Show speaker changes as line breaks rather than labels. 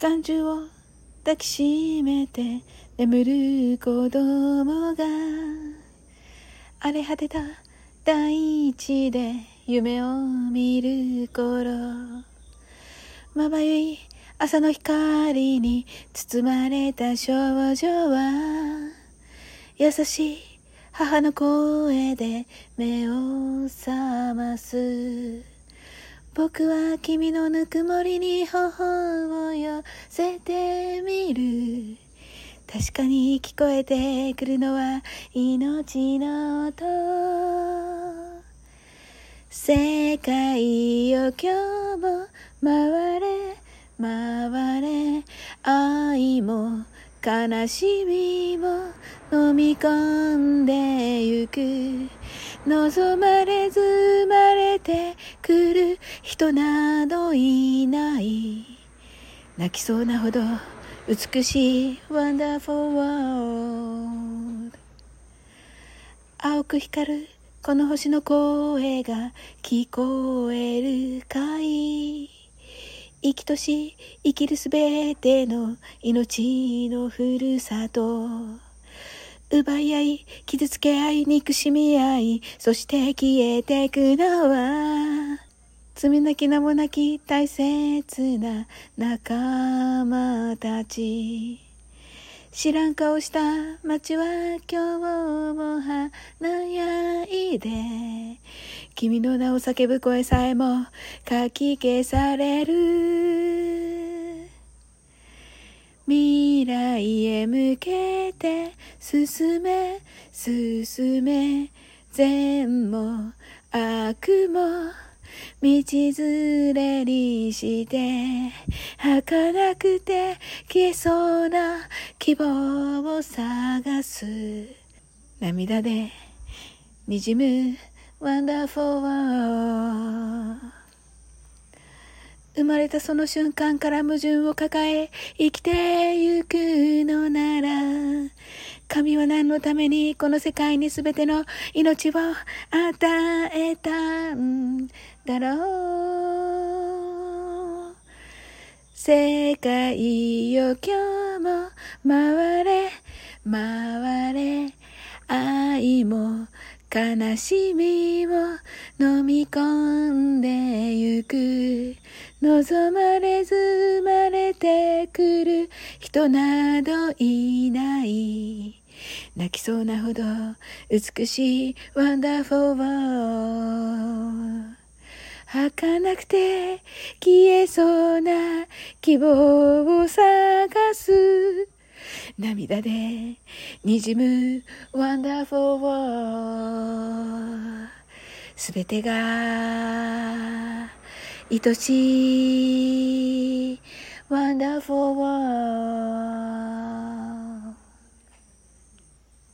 間中を抱きしめて眠る子供が荒れ果てた大地で夢を見る頃まばゆい朝の光に包まれた少女は優しい母の声で目を覚ます。僕は君のぬくもりに頬を寄せてみる。確かに聞こえてくるのは命の音。世界を今日も回れ回れ。愛も悲しみも飲み込んでゆく。望まれず生まれてくる人などいない。泣きそうなほど美しいワンダーフォーワールド青く光るこの星の声が聞こえるかい。生きとし生きるすべての命のふるさと。奪い合い傷つけ合い憎しみ合いそして消えてくのは。罪なき名もなき大切な仲間たち。知らん顔した街は今日も華やいで。君の名を叫ぶ声さえもかき消される。未来へ向けて進め進め。善も悪も道連れにして儚くて消えそうな希望を探す。涙で滲むワンダーフォーワー。生まれたその瞬間から矛盾を抱え生きてゆくのなら神は何のためにこの世界に全ての命を与えただろう世界よ今日も回れ回れ愛も悲しみを飲み込んでゆく望まれず生まれてくる人などいない。泣きそうなほど美しいワンダーフォーワー儚くて消えそうな希望を探す。涙で滲むワンダーフォーワーすべてが愛しいワンダーフォーワー